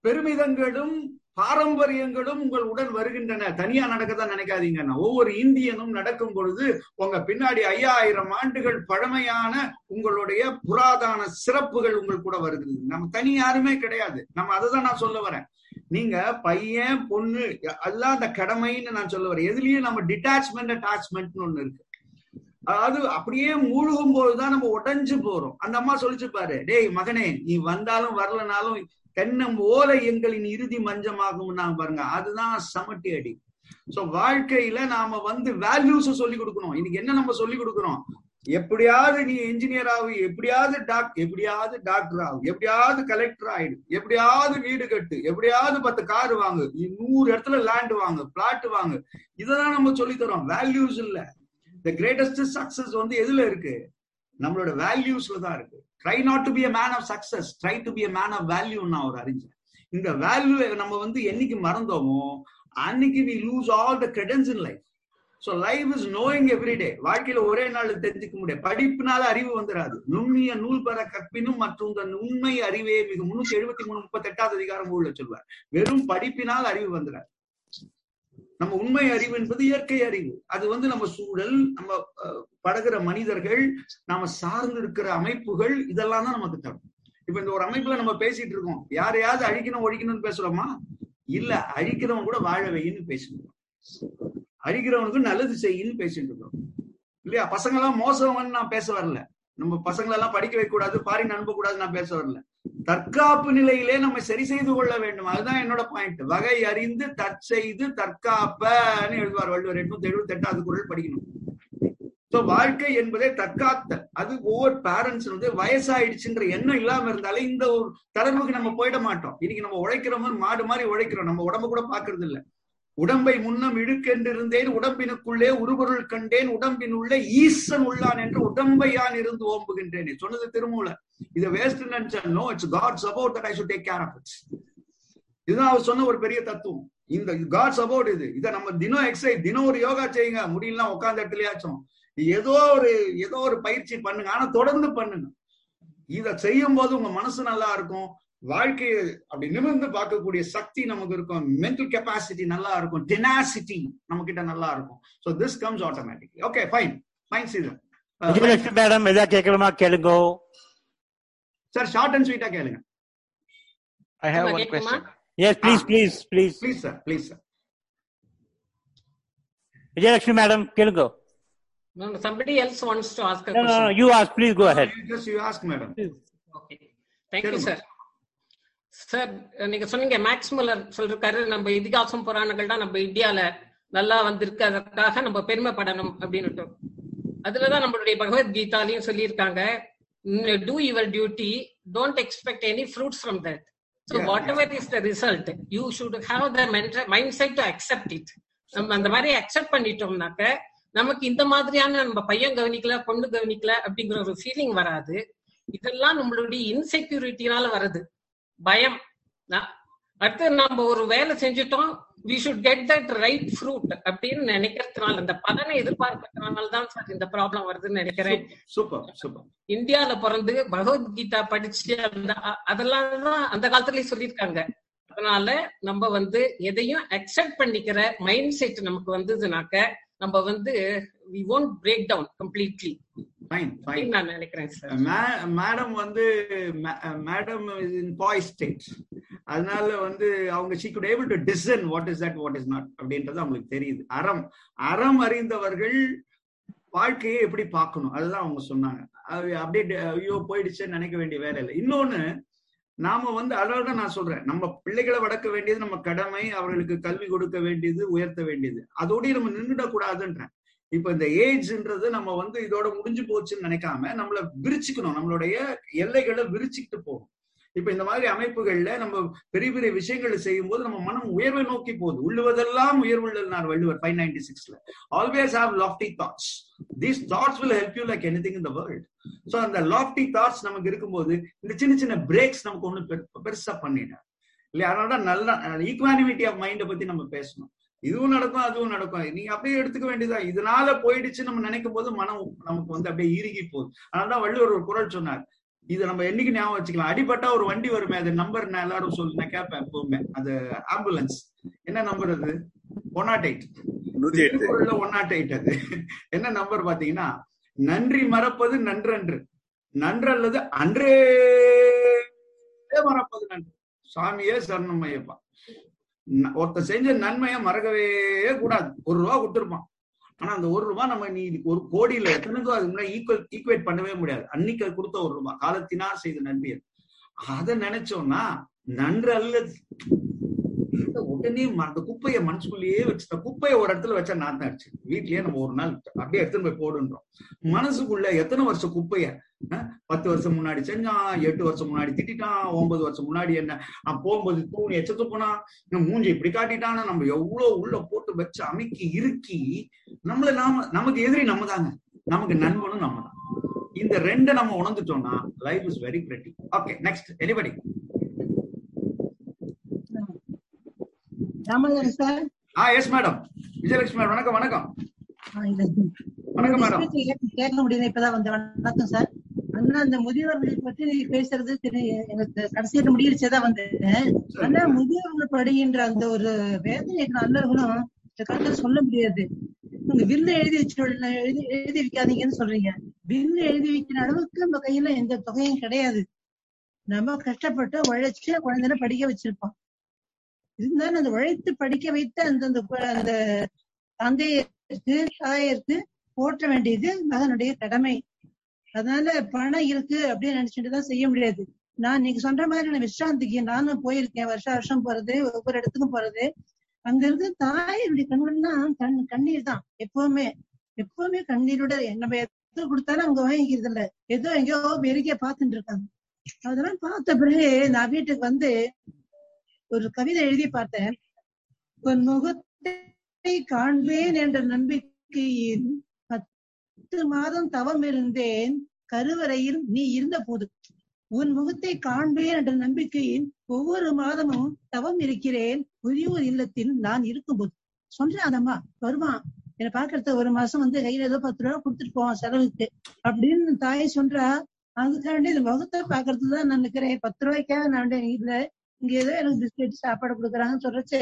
பெருமிதங்களும் பாரம்பரியங்களும் உங்கள் உடன் வருகின்றன. தனியா நடக்கத்தான் நினைக்காதீங்கன்னா ஒவ்வொரு இந்தியனும் நடக்கும் பொழுது உங்க பின்னாடி ஐயாயிரம் ஆண்டுகள் பழமையான உங்களுடைய புராதான சிறப்புகள் உங்கள் கூட வருகிறது. நம்ம தனி யாருமே கிடையாது. நம்ம அதை தான் நான் சொல்ல வரேன். நீங்க பையன் பொண்ணு அதெல்லாம் அந்த கடமைன்னு நான் சொல்ல வரேன். எதுலயும் நம்ம டிட்டாச்மெண்ட் அட்டாச்மெண்ட்னு ஒண்ணு இருக்கு. அதாவது அப்படியே மூழ்கும் போதுதான் நம்ம உடைஞ்சு போறோம். அந்த அம்மா சொல்லிச்சு பாரு டேய் மகனே நீ வந்தாலும் வரலனாலும் தென்னம் ஓலை எங்களின் இறுதி மஞ்சமாகும் நாங்க பாருங்க. அதுதான் சமட்டி அடி. சோ வாழ்க்கையில நாம வந்து வேல்யூஸ் சொல்லி கொடுக்கணும். இன்னைக்கு என்ன நம்ம சொல்லி கொடுக்கறோம்? எப்படியாவது நீ என்ஜினியர் ஆகு எப்படியாவது டாக் எப்படியாவது டாக்டர் ஆகு எப்படியாவது கலெக்டர் ஆயிடு எப்படியாவது வீடு கட்டு எப்படியாவது பத்து கார் வாங்கு நூறு இடத்துல லேண்ட் வாங்கு பிளாட் வாங்கு. இதெல்லாம் நம்ம சொல்லி தரோம் வேல்யூஸ் இல்ல. த கிரேட்டஸ்ட் சக்சஸ் வந்து எதுல இருக்கு? நம்மளோட வேல்யூஸ்ல தான் இருக்கு. Try not to be a man of success try to be a man of value நான் ஒரு அறிஞர் இந்த வேல்யூ நம்ம வந்து என்னைக்கு மறந்தோமோ அன்னைக்கு we lose all the credence in life so life is knowing everyday வாழ்க்கையில ஒரே நாள் தெரிஞ்சுக்க முடியாது. படிப்புனால அறிவு வந்துடாது நுண்ணிய நூல் பெற கற்பினும் மற்றும் இந்த உண்மை அறிவே மிக முன்னூத்தி எழுபத்தி மூணு முப்பத்தி எட்டாவது அதிகாரம் ஊழல சொல்வார். வெறும் படிப்பினால் அறிவு வந்துடாது நம்ம உண்மை அறிவு என்பது இயற்கை அறிவு. அது வந்து நம்ம சூழல் நம்ம அஹ், மனிதர்கள் நாம சார்ந்து இருக்கிற அமைப்புகள் இதெல்லாம் தான் நமக்கு தரும். இப்ப இந்த ஒரு அமைப்புல நம்ம பேசிட்டு இருக்கோம். யாரையாவது அழிக்கணும் ஒழிக்கணும்னு பேசுறோமா? இல்ல அழிக்கிறவன் கூட வாழ வைன்னு பேசிட்டு இருக்கோம். அழிக்கிறவனுக்கு நல்லது செய்யின்னு பேசிட்டு இருக்கோம். இல்லையா? பசங்க எல்லாம் மோசவன் நான் பேச வரல. நம்ம பசங்களை எல்லாம் படிக்க வைக்க கூடாது பாரின் அனுப்ப கூடாது நான் பேச வரல. தற்காப்பு நிலையிலே நம்ம சரி செய்து கொள்ள வேண்டும். அதுதான் என்னோட பாயிண்ட் வகை அறிந்து தற்செய்து தற்காப்பன்னு எழுதுவார் வள்ளுவர். எட்நூத்தி எழுபத்தி எட்டாவது குரல் படிக்கணும். சோ வாழ்க்கை என்பதே தற்காத்த அது ஒவ்வொரு பேரண்ட்ஸ் வந்து வயசாயிடுச்சுன்ற எண்ணம் இல்லாம இருந்தாலே இந்த ஒரு தளர்வுக்கு நம்ம போயிட மாட்டோம். இன்னைக்கு நம்ம உழைக்கிறோம் மாடு மாதிரி உழைக்கிறோம். நம்ம உடம்ப கூட பாக்குறது இல்ல உடம்பை முன்னம் இழுக்கென்றிருந்தேன் உடம்பினுக்குள்ளே உருபொருள் கண்டேன் உடம்பின் உள்ளே ஈசன் உள்ளான் என்று உடம்பை யான் இருந்து ஓம்புகின்றேன். சொன்னது திருமூல. இது வேஸ்ட் நினைச்சேன் no it's God's about that I should take care of it இதுதான் அவர் சொன்ன ஒரு பெரிய தத்துவம். இந்த காட்ஸ் அபவுட் இது. இதை நம்ம தினம் எக்ஸசைஸ் தினம் ஒரு யோகா செய்யுங்க. முடியலாம் உட்கார்ந்த இடத்துலயாச்சும். ஏதோ ஒரு ஏதோ ஒரு பயிற்சி பண்ணுங்க. ஆனா தொடர்ந்து பண்ணுங்க. இத செய்யும் போது உங்க மனசு நல்லா இருக்கும். வாழ்க்கையை அப்படி நிமிர்ந்து பார்க்கக்கூடிய சக்தி நமக்கு இருக்கும். மென்டல் கெப்பாசிட்டி நல்லா இருக்கும். டெனாசிட்டி நம்ம கிட்ட நல்லா இருக்கும். So this comes automatically okay fine fine season Vijayalakshmi madam எதா கேட்கணுமா? கேளுங்க. சார் ஷார்ட் அண்ட் ஸ்வீட்டா கேளுங்க. I have Am I one getting question. Yes please please please please sir please sir Vijayalakshmi madam கேளுங்க. No, no, somebody else wants to ask a No, no, no, question. you ask, please go ahead. Just you ask madam Okay. Thank you, me. sir. Sir நீங்க சொன்னீங்க maths Muller சொல்லிருக்காரு நம்ம இதிகாசம் புராணங்கள் தான் நம்ம இந்தியால நல்லா வந்திருக்கு அதற்காக நம்ம பெருமைப்படணும் அப்படின்னுட்டு. அதுலதான் நம்மளுடைய பகவத்கீதாலையும் சொல்லியிருக்காங்க do your duty don't expect any fruits from that so whatever is the result you should have the mind set to accept it நம்ம அந்த மாதிரி அக்செப்ட் பண்ணிட்டோம்னாக்க நமக்கு இந்த மாதிரியான நம்ம பையன் கவனிக்கல பொண்ணு கவனிக்கல அப்படிங்கிற ஒரு ஃபீலிங் வராது. இதெல்லாம் நம்மளுடைய இன்செக்யூரிட்டினால வருது. பயம். அடுத்து நம்ம ஒரு வேலை செஞ்சுட்டோம் we should get that right fruit அப்படின்னு நினைக்கிறதுனால அந்த பலனை எதிர்பார்க்கறதுனால தான் சார் இந்த ப்ராப்ளம் வருதுன்னு நினைக்கிறேன். Super super. இந்தியால பிறந்து பகவத்கீதா படிச்சு அந்த அதெல்லாம் தான் அந்த காலத்துலயே சொல்லியிருக்காங்க. அதனால நம்ம வந்து எதையும் அக்செப்ட் பண்ணிக்கிற மைண்ட் செட் நமக்கு வந்ததுனாக்க நம்ம வந்து we won't break down completely fine fine அப்படின்னு நான் நினைக்கிறேன் சார் மேடம் வந்து மேடம் இன் பாய் ஸ்டேட் அதனால வந்து அவங்க she could able to discern what is that what is not அப்படின்றது அவங்களுக்கு தெரியுது. அறம் அறம் அறிந்தவர்கள் வாழ்க்கையை எப்படி பார்க்கணும்? அதுதான் அவங்க சொன்னாங்க. அப்படியே ஐயோ போயிடுச்சுன்னு நினைக்க வேண்டிய வேலை இல்லை. இன்னொன்னு நாம வந்து தான் நான் சொல்றேன். நம்ம பிள்ளைகளை வளர்க்க வேண்டியது நம்ம கடமை அவர்களுக்கு கல்வி கொடுக்க வேண்டியது உயர்த்த வேண்டியது. அதோடய நம்ம நின்றுடக் கூடாதுன்றேன் இப்ப இந்த ஏஜ்ன்றது நம்ம வந்து இதோட முடிஞ்சு போச்சுன்னு நினைக்காம நம்மள விரிச்சுக்கணும். நம்மளுடைய எல்லைகளை விரிச்சுக்கிட்டு போகணும். இப்ப இந்த மாதிரி அமைப்புகள்ல நம்ம பெரிய பெரிய விஷயங்களை செய்யும் போது நம்ம மனம் உயர்வை நோக்கி போகுது. உள்ளுவதெல்லாம் உயர்வுள்ளனார் வள்ளுவர் ஃபைவ் நைன்டி சிக்ஸ்ல always have lofty thoughts these thoughts will help you like any thing the world so அந்த லாஃப்டி தாட்ஸ் நமக்கு இருக்கும்போது இந்த சின்ன சின்ன பிரேக்ஸ் நமக்கு ஒண்ணு பெருசா பண்ணிடாது இல்லையா? அதனால நல்ல ஈக்வானிமிட்டி ஆஃப் மைண்டை பத்தி நம்ம பேசணும். இதுவும் நடக்கும் அதுவும் நடக்கும். நீங்க அப்படியே எடுத்துக்க வேண்டியதுதான் இதனால போயிடுச்சு நம்ம நினைக்கும் போது மனம் நமக்கு வந்து அப்படியே இறுகி போகுது. அதனாலதான் வள்ளுவர் ஒரு குரல் சொன்னார். இது நம்ம என்னைக்கு ஞாபகம் வச்சுக்கலாம்? அடிபட்டா ஒரு வண்டி வருமே அது நம்பர் நான் எல்லாரும் சொல்லு நான் கேட்பேன் எப்பவுமே. அது ஆம்புலன்ஸ் என்ன நம்பர் அது? One nought eight one nought eight அது. என்ன நம்பர் பாத்தீங்கன்னா நன்றி மறப்பது நன்றன்று. நன்றல்லது அன்றே மறப்பது நன்று. சாமியே சரணம் ஐயப்பா. ஒருத்த செஞ்ச நன்மையை மறக்கவே கூடாது. ஒரு ரூபா கொடுத்துருப்பான். ஆனா அந்த ஒரு ரூபாய் நம்ம நீ ஒரு கோடியில எத்தனைக்கோ அது முன்னாடி ஈக்குவல் ஈக்குவேட் பண்ணவே முடியாது. அன்னைக்கு அது கொடுத்த ஒரு ரூபாய் காலத்தினார் செய்த நன்மை அதை நினைச்சோம்னா நன்று அல்லது உடனே அந்த குப்பைய மனசுக்குள்ளேயே வச்சுட்ட குப்பைய ஒரு இடத்துல வச்சா நான் தான் அடிச்சு வீட்லயே நம்ம ஒரு நாள் அப்படியே எடுத்துன்னு போய் போடுன்றோம். மனசுக்குள்ள எத்தனை வருஷம் குப்பைய பத்து வருஷம் முன்னாடி செஞ்சான் எட்டு வருஷம் முன்னாடி திட்டான் ஒன்பது வருஷம் முன்னாடி என்ன நான் போகும்போது தூணி எச்சத்து போனா மூஞ்சி இப்படி காட்டிட்டானா நம்ம எவ்வளவு உள்ள போட்டு வச்சு அமைக்கி இறுக்கி நம்மள நாம நமக்கு எதிரி நம்ம தாங்க. நமக்கு நண்பனும் நம்ம தான். இந்த ரெண்டை நம்ம உணர்ந்துட்டோம்னா life is very pretty okay next anybody Ramadas sir. Ah yes madam Vijayalakshmi madam வணக்கம் வணக்கம். வணக்கம் மேடம் கேட்க முடியல? இப்பதான் வந்த வணக்கம் சார். அண்ணா அந்த முதியோர்களை பற்றி நீ பேசுறது எனக்கு கடைசியில முடியிருச்சதான் வந்தேன். ஆனா முதியோர்கள் படுகின்ற அந்த ஒரு வேதனை நல்லவர்களும் காலத்துல சொல்ல முடியாது. நீங்க வில்லு எழுதி வச்சு எழுதி எழுதி வைக்காதீங்கன்னு சொல்றீங்க. வில்லு எழுதி வைக்கிற அளவுக்கு நம்ம கையில எந்த தொகையும் கிடையாது. நம்ம கஷ்டப்பட்டு உழைச்சு குழந்தைல படிக்க வச்சிருப்போம். இருந்தாலும் அந்த உழைத்து படிக்க வைத்த அந்த அந்த தந்தையருக்கு தாயருக்கு போற்ற வேண்டியது மகனுடைய கடமை. அதனால பணம் இருக்கு அப்படின்னு நினைச்சுட்டு தான் செய்ய முடியாது. நான் நீங்க சொல்ற மாதிரி நான் விஸ்ராந்திக்கு நானும் போயிருக்கேன் வருஷம் வருஷம் போறது ஒவ்வொரு இடத்துக்கும் போறது. அங்க இருந்து தாயினுடைய கண்கள்னா கண் கண்ணீர் தான் எப்பவுமே. எப்பவுமே கண்ணீரோட நம்ம எது கொடுத்தாலும் அவங்க வாங்கிக்கிறது இல்ல. ஏதோ எங்கேயோ பெருகிய பாத்துட்டு இருக்காங்க. அதெல்லாம் பார்த்த பிறகு நான் வீட்டுக்கு வந்து ஒரு கவிதை எழுதி பார்த்தேன். உன் முகத்தை காண்பேன் என்ற நம்பிக்கையில் பத்து மாதம் தவம் இருந்தேன். கருவறையில் நீ இருந்த போது உன் முகத்தை காண்பேன் என்ற நம்பிக்கையில் ஒவ்வொரு மாதமும் தவம் இருக்கிறேன். முதியோர் இல்லத்தில் நான் இருக்கும்போது. சொல்றேன் அதம்மா வருவான். என்னை பாக்குறத ஒரு மாசம் வந்து கையில ஏதோ பத்து ரூபா கொடுத்துட்டு போவான் செலவுக்கு அப்படின்னு தாய் சொல்றா. அதுக்காண்டி இந்த முகத்தை பாக்குறதுதான் நான் நினைக்கிறேன் பத்து ரூபாய்க்காக நான் இல்ல இங்க ஏதோ எனக்கு பிஸ்கெட் சாப்பாடு கொடுக்குறாங்கன்னு சொல்றச்சு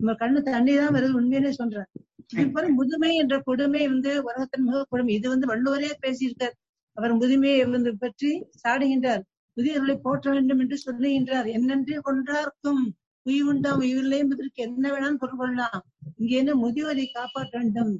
நம்ம கண்ணு தண்ணி தான் வருது உண்மையிலே சொல்றேன். இது முதுமை என்ற கொடுமை வந்து உலகத்தின் மிக கொடுமை. இது வந்து வள்ளுவரே பேசியிருக்கார். அவர் முதுமையை வந்து பற்றி சாடுகின்றார். முதியவர்களை போற்ற வேண்டும் என்று சொல்லுகின்றார். என்னென்று கொன்றார்க்கும்? உய்வுண்டாம் உயிரில்லை என்பதற்கு என்ன வேணாலும் பொருள் கொள்ளலாம். இங்கே என்ன முதியோரை காப்பாற்ற வேண்டும்?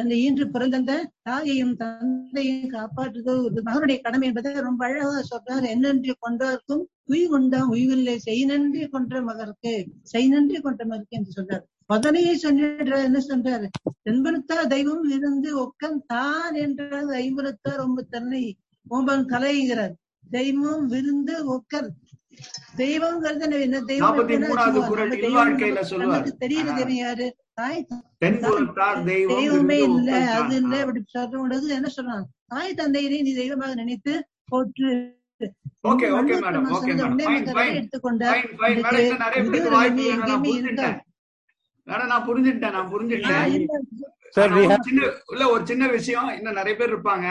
தன்னை ஈன்று பிறந்த தாயையும் தந்தையும் காப்பாற்றுதல் ஒரு மகனுடைய கடமை என்பதை ரொம்ப அழகாக சொல்றார். என்னென்று கொன்றார்க்கும் உயிர் உண்டாம் உய்வில்லை. செய் நன்றி கொன்ற மகருக்கு செய் நன்றி கொன்ற மகருக்கு என்று சொல்றார். பதனையை சொன்ன என்ன சொல்றாரு? தென்பனுத்தார் தெய்வம் இருந்து ஒக்கன் தான் என்றால் ஐம்புலத்தார் ரொம்ப தன்னை ஓம்பன் கலைகிறார். தெய்வம் விருந்து ஒக்கல் தெய்வங்கிறது என்ன? தெய்வம் தெரியல தெய்வம் யாரு? தெய்வமே இல்ல அது இல்ல அப்படி சொல்றது என்ன சொல்றாங்க? தாய் தந்தையரை நீ தெய்வமாக நினைத்து போற்று. Okay okay madam okay madam. எடுத்துக்கொண்டார் நான் புரிஞ்சுட்டேன் நான் புரிஞ்சுட்டேன் இல்ல ஒரு சின்ன விஷயம் இன்னும் நிறைய பேர் இருப்பாங்க.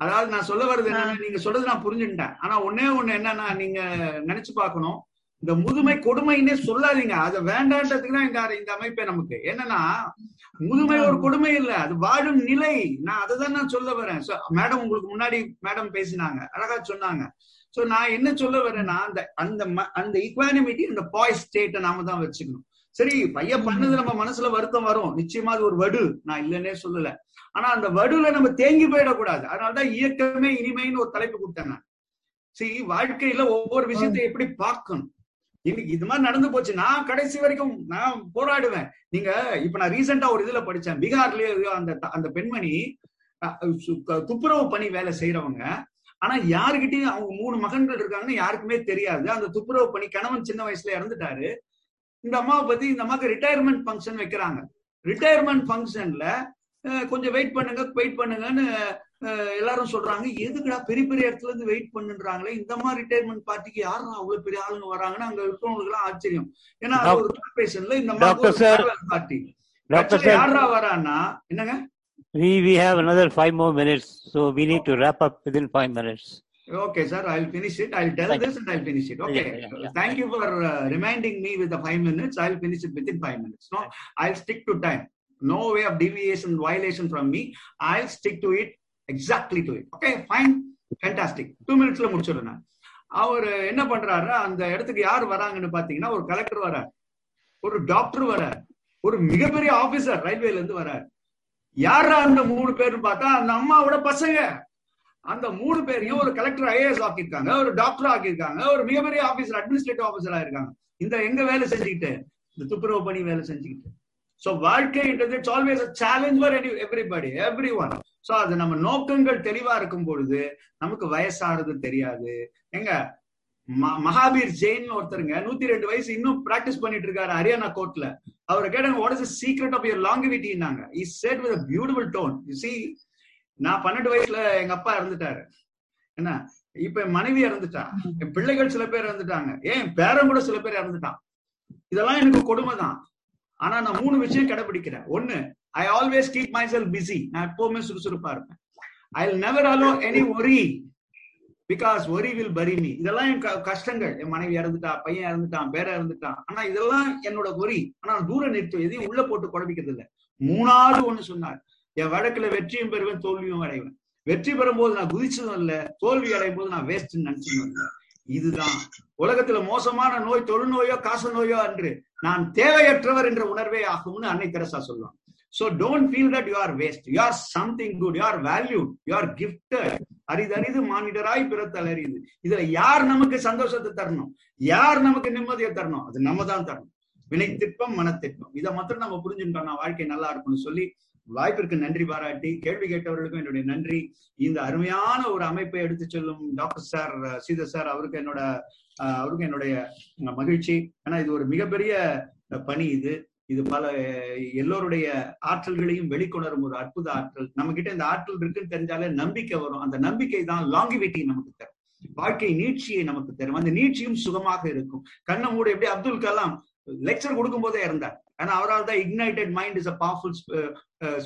அதாவது நான் சொல்ல என்னன்னா நீங்க சொல்றது நான் புரிஞ்சுட்டேன் ஆனா ஒன்னே ஒண்ணு என்னன்னா நீங்க நினைச்சு பார்க்கணும். இந்த முதுமை கொடுமைன்னே சொல்லாதீங்க. அதை வேண்டான்றதுக்கு தான் இந்த இந்த அமைப்பே நமக்கு. என்னன்னா முதுமை ஒரு கொடுமை இல்ல. அது வாழும் நிலை. நான் அதை தான் நான் சொல்ல வரேன். மேடம் உங்களுக்கு முன்னாடி மேடம் பேசினாங்க. அழகா சொன்னாங்க. சோ நான் என்ன சொல்ல வரேன்னா அந்த அந்த அந்த இக்வானிமிட்டி அந்த பாய்ஸ் ஸ்டேட்டை நாம தான் வச்சுக்கணும். சரி பையன் பண்ணது நம்ம மனசுல வருத்தம் வரும். நிச்சயமா அது ஒரு வடு. நான் இல்லைன்னே சொல்லல. ஆனா அந்த வடுல நம்ம தேங்கி போயிடக்கூடாது. அதனாலதான் இயக்கமே இனிமைன்னு ஒரு தலைப்பு கொடுத்தேன் நான். சரி வாழ்க்கையில ஒவ்வொரு விஷயத்தை எப்படி பார்க்கணும்? இன்னைக்கு இது மாதிரி நடந்து போச்சு. நான் கடைசி வரைக்கும் நான் போராடுவேன். நீங்க இப்ப நான் ரீசெண்டா ஒரு இதுல படிச்சேன். பீகார்லயே அந்த அந்த பெண்மணி துப்புரவு பணி வேலை செய்யறவங்க ஆனா யாருகிட்டயும் அவங்க மூணு மகன்கள் இருக்காங்கன்னு யாருக்குமே தெரியாது. அந்த துப்புரவு பணி கணவன் சின்ன வயசுல இறந்துட்டாரு. இந்த அம்மாவை பத்தி இந்த அம்மாக்கு ரிட்டையர்மெண்ட் ஃபங்க்ஷன் வைக்கிறாங்க. ரிட்டையர்மெண்ட் ஃபங்க்ஷன்ல கொஞ்சம் வெயிட் பண்ணுங்க வெயிட் பண்ணுங்கன்னு எல்லாரும் சொல்றாங்க எதுக்குடா பெரிய பெரிய இடத்துல இருந்து வெயிட் பண்ணுன்றாங்களே இந்த மாதிரி ரிட்டையர்மெண்ட் பார்ட்டிக்கு யாரும் அவ்வளவு பெரிய ஆளுங்க வராங்கன்னு அங்க இருக்கிறவங்களுக்கு எல்லாம் ஆச்சரியம் ஏன்னா அது ஒரு கார்பரேஷன்ல இந்த sir. பார்ட்டி யாரா வரான்னா என்னங்க we, we have another five more minutes, so we need to wrap up within five minutes. Okay, sir. I'll finish it. I'll tell Thank this and I'll finish it. Okay. Yeah, yeah, yeah. Thank you for uh, reminding me with the five minutes. I'll finish it within five minutes. No, I'll stick to time. No way of deviation, violation from me. I'll stick to it exactly to it okay fine fantastic two மினிட்ஸ்ல ல முடிச்சிடுறேன் நான். அவர் என்ன பண்றாரு அந்த இடத்துக்கு யார் வராங்கன்னு பாத்தீங்கன்னா ஒரு கலெக்டர் வரார். ஒரு டாக்டர் வரார். ஒரு மிகப்பெரிய ஆபீசர் ரயில்வேல இருந்து வரார். யாரா அந்த மூணு பேர்னு பார்த்தா அந்த அம்மாவோட பசங்க. அந்த மூணு பேரையும் ஒரு கலெக்டர் ஐஏஎஸ் ஆக்கியிருக்காங்க ஒரு டாக்டர் ஆக்கியிருக்காங்க ஒரு மிகப்பெரிய ஆபீசர் அட்மினிஸ்ட்ரேட்டிவ் ஆபீசரா இருக்காங்க. இந்த எங்க வேலை செஞ்சுக்கிட்டு? இந்த துப்புரவு பணி வேலை செஞ்சுக்கிட்டு. சோ வாழ்க்கைன்றது it's always a challenge for everybody every one so அது நம்ம நோக்கங்கள் தெளிவா இருக்கும் பொழுது நமக்கு வயசாறது தெரியாது. எங்க ம- மகாபீர் ஜெயின் ஒருத்தருங்க நூத்தி ரெண்டு வயசு இன்னும் பிராக்டிஸ் பண்ணிட்டு இருக்காரு ஹரியானா கோர்ட்ல அவரை கேட்டாங்க what is secret of your லாங்கிவிட்டின்னாங்க is set with beautiful tone you see நான் பன்னெண்டு வயசுல எங்க அப்பா இறந்துட்டாரு. என்ன? இப்ப என் மனைவி இறந்துட்டா. என் பிள்ளைகள் சில பேர் இறந்துட்டாங்க. ஏன்? என் பேரன் கூட சில பேர் இறந்துட்டான். இதெல்லாம் எனக்கு கொடுமை தான் ஆனா நான் மூணு விஷயம் கடைபிடிக்கிறேன். ஒண்ணு I always keep myself busy நான் எப்பவுமே சுறுசுறுப்பா இருப்பேன். I never allow any worry because worry will bury me இதெல்லாம் என் க- கஷ்டங்கள். என் மனைவி இறந்துட்டா பையன் இறந்துட்டான் பேர இறந்துட்டான். ஆனா இதெல்லாம் என்னோட ஒரி ஆனா தூர தூரம் நிறுத்தும் எதையும் உள்ள போட்டு குழப்பிக்கிறது இல்லை மூணாவது ஒண்ணு சொன்னார். என் வழக்குல வெற்றியும் பெறுவேன் தோல்வியும் அடைவேன். வெற்றி பெறும் போது நான் குதிச்சதும் இல்ல தோல்வி அடையும் போது நான் வேஸ்ட் நினைச்சதும் இதுதான். உலகத்துல மோசமான நோய் தொழுநோயோ காச நோயோ அன்று நான் தேவையற்றவர் என்ற உணர்வே ஆகும்னு அன்னை தெரசா சொல்லுவாங்க. So don't feel that you are waste you are something good you are valued you are gift அரிதறிது மானிடராய் பிறத்தல் அறியுது இதுல யார் நமக்கு சந்தோஷத்தை தரணும்? யார் நமக்கு நிம்மதியை தரணும்? அது நம்ம தான் தரணும். வினை திட்பம் மனத்திட்பம் இதை மட்டும் நம்ம புரிஞ்சுட்டோம்னா வாழ்க்கை நல்லா இருக்கும்னு சொல்லி வாய்ப்பிற்கு நன்றி பாராட்டி கேள்வி கேட்டவர்களுக்கும் என்னுடைய நன்றி. இந்த அருமையான ஒரு அமைப்பை எடுத்து சொல்லும் டாக்டர் சார் சீதர் சார் அவருக்கு என்னோட அவருக்கு என்னுடைய மகிழ்ச்சி. ஏன்னா இது ஒரு மிகப்பெரிய பணி இது. இது பல எல்லோருடைய ஆற்றல்களையும் வெளிக்கொணரும் ஒரு அற்புத ஆற்றல். நம்ம கிட்ட இந்த ஆற்றல் இருக்குன்னு தெரிஞ்சாலே நம்பிக்கை வரும். அந்த நம்பிக்கை தான் லாங்கிவிட்டி நமக்கு தரும். வாழ்க்கை நீட்சியை நமக்கு தரும். அந்த நீட்சியும் சுகமாக இருக்கும். கண்ணை மூட எப்படி? அப்துல் கலாம் லெக்சர் கொடுக்கும் போதே இருந்தார் ஆனா அவரால் தான் ignited mind is a powerful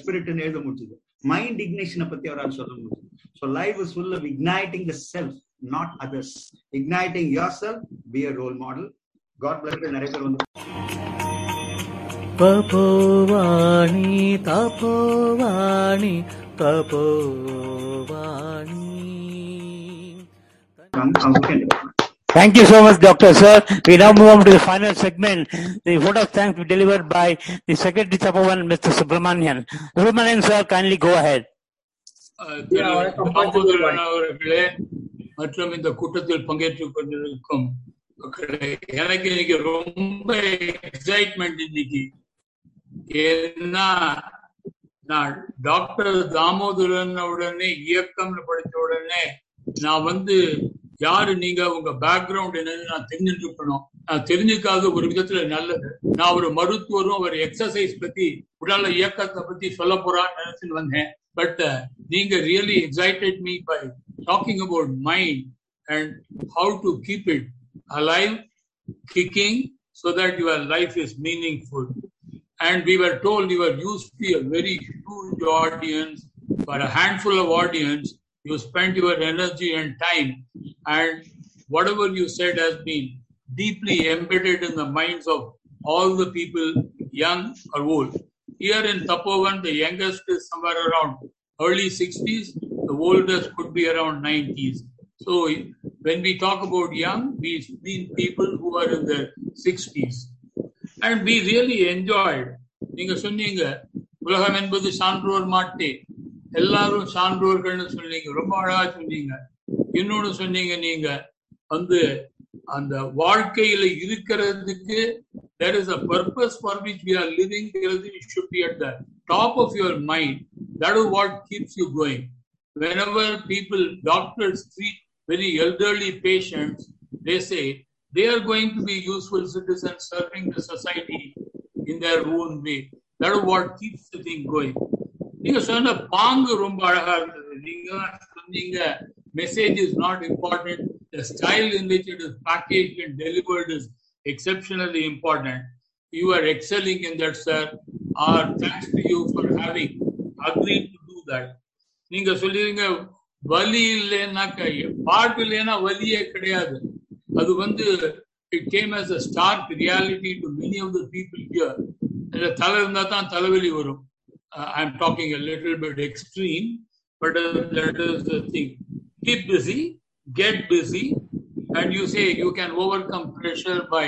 ஸ்பிரிட்னு எழுத முடிஞ்சது. மைண்ட் இக்னேஷனை பத்தி அவரால் சொல்ல முடிஞ்சது. So life is full of igniting the self not others igniting yourself be a role model God bless நிறைய பேர் வந்து Tapovani Tapovani Tapovani Thank you so much, Dr. Sir. We now move on to the final segment. The vote of thanks will be delivered by the Secretary Tapavan, Mr. Subramanian. Subramanian, sir, kindly go ahead. அஹ், திரு தாமோதரன் அவர்களே மற்றும் இந்த கூட்டத்தில் பங்கேற்றுக் கொண்டிருக்கும் மக்களே எனக்கு இன்னைக்கு ரொம்ப excitement இன்னைக்கு ஏன்னா நான் டாக்டர் தாமோதரன் உடனே இயக்கம்னு படித்த உடனே நான் வந்து யாரு நீங்க உங்க பேக்ரவுண்ட் என்னன்னு நான் தெரிஞ்சுட்டு இருக்கணும் நான் தெரிஞ்சுக்காத ஒரு விதத்துல நல்லது. நான் ஒரு மருத்துவரும் ஒரு எக்ஸசைஸ் பத்தி உடல இயக்கத்தை பத்தி சொல்ல போறான்னு நினைச்சுட்டு வந்தேன். பட் uh, நீங்க really excited me by talking about mind and how to keep it alive so that your life is meaningful And we were told you were used to be a very huge audience. For a handful of audience, you spent your energy and time. And whatever you said has been deeply embedded in the minds of all the people, young or old. Here in Tapovan, the youngest is somewhere around early 60s, the oldest could be around 90s. So when we talk about young, we mean people who are in their 60s. And be really enjoyed நீங்க சொன்னீங்க உலகம் என்பது சான்றோர் மாட்டி எல்லாரும் சான்றோர்கள்னு சொன்னீங்க ரொம்ப அழகா சொன்னீங்க இன்னொன்னு சொன்னீங்க நீங்க வந்து அந்த வாழ்க்கையில இருக்கிறதுக்கு there is a purpose for which we are லிவிங்கிறது it should be at the top of your mind that what keeps you going whenever people doctors treat very elderly patients they say they are going to be useful citizens serving the society in their own way that is what keeps the thing going நீங்க சொன்ன பாங்கு ரொம்ப அழகா இருந்தது நீங்க சொன்னீங்க message is not important the style in which it is package and delivered is exceptionally important you are excelling in that sir our thanks to you for having agree to do that நீங்க சொல்லிருங்க வலி இல்லைன்னாக்க பாட்டு இல்லைன்னா வலியே கிடையாது அது வந்து it came as a stark reality to many of the people here அந்த தலை இருந்தா தான் தலைவலி வரும் I am talking a little bit extreme but uh, that is the thing keep busy get busy and you say you can overcome pressure by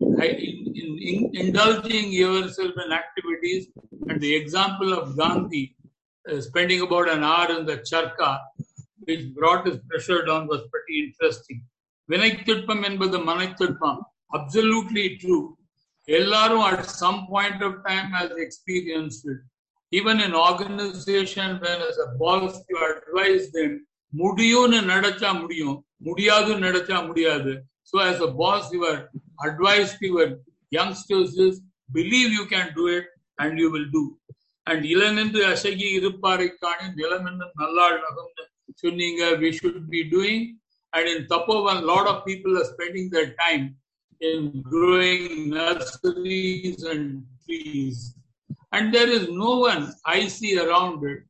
in, in, in indulging yourself in activities and the example of gandhi uh, spending about an hour in the charka which brought his pressure down was pretty interesting வினைத்திட்பம் என்பது மனைத்திட்பம் absolutely true எல்லாரும் at some point of time has experience it even in organisation boss to advise them முடியும்னு நினைச்சா முடியும் முடியாதுன்னு நினைச்சா முடியாது so as a boss your advice your youngsters is believe you can do it and you will do and இளநின்று அசகி இருப்பாரை காணி நிலமென்று நல்லாள் நகம்னு சொன்னீங்க we should be doing and in Tapovan a lot of people are spending their time in growing nurseries and trees and there is no one I see around it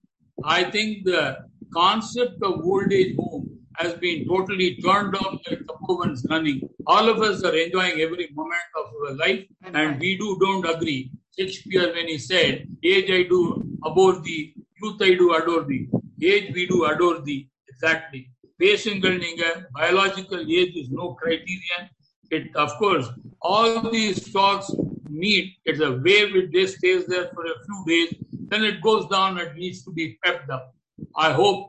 I think the concept of old age home has been totally turned off like Tapovan's running. All of us are enjoying every moment of our life, and we do don't agree. Shakespeare, when he said, Age I do abhor thee, youth I do adore thee. Age we do adore thee. Exactly. பேசுங்கள் நீங்க biological age is no criterion. It, of course, all these talks meet. It's a wave. It just stays there for a few days. Then it goes down and needs to be pepped up. I hope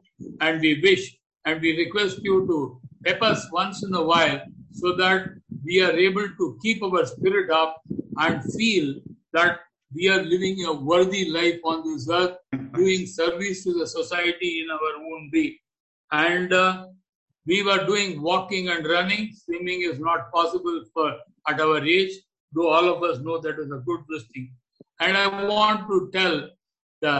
and we wish and we request you to pep us once in a while so that we are able to keep our spirit up and feel that we are living a worthy life on this earth, doing service to the society in our own way. And uh, we were doing walking and running. Swimming is not possible for at our age, though all of us know that is a good thing. And I want to tell the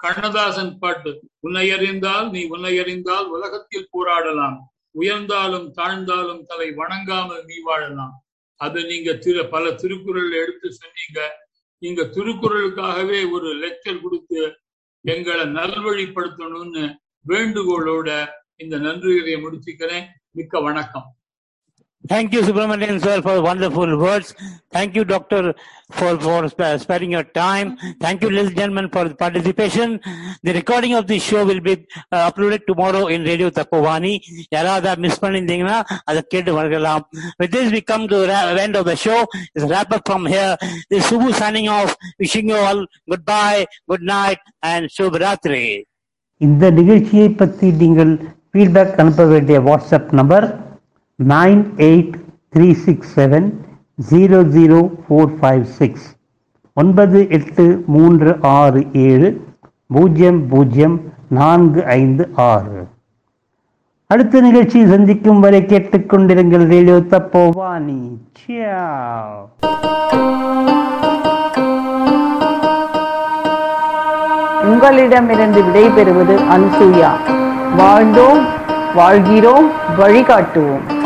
Kannadasan பாட்டு உன்னை அறிந்தால் நீ உன்னை அறிந்தால் உலகத்தில் போராடலாம் உயர்ந்தாலும் தாழ்ந்தாலும் தலை வணங்காமல் நீ வாழலாம் அது நீங்க திரு பல திருக்குறள் எடுத்து சொன்னீங்க நீங்க திருக்குறளுக்காகவே ஒரு லெக்சர் கொடுத்து எங்களை நல்வழிப்படுத்தணும்னு வேண்டுகோளோட இந்த நன்றிகளை முடிச்சுக்கிறேன் மிக்க வணக்கம் Thank you, Subramanian sir, for wonderful words. Thank you, doctor, for, for sparing your time. Thank you, ladies and gentlemen, for the participation. The recording of this show will be uh, uploaded tomorrow in Radio Tapovani. யாராவது miss பண்ணிருந்தீங்கன்னா அதை கேட்டு வரலாம் With this, we come to the end of the show. It's a wrap up from here. This is Subhu signing off. Wishing you all goodbye, good night, and Shubh Ratri. இந்த நிகழ்ச்சியை பற்றி நீங்கள் feedback அனுப்ப வேண்டிய WhatsApp number nine eight three six seven zero zero four five six ஒன்பது எட்டு மூன்று ஆறு ஏழு பூஜ்ஜியம் பூஜ்ஜியம் நான்கு ஐந்து ஆறு. அடுத்த நிகழ்ச்சியை சந்திக்கும் வரை கேட்டுக்கொண்டிருங்கள் ரேடியோ தப்போவானி சியா உங்களிடமிருந்து விடைபெறுவது அனுசூயா. வாழ்ந்தோம் வாழ்கிறோம் வழிகாட்டுவோம்.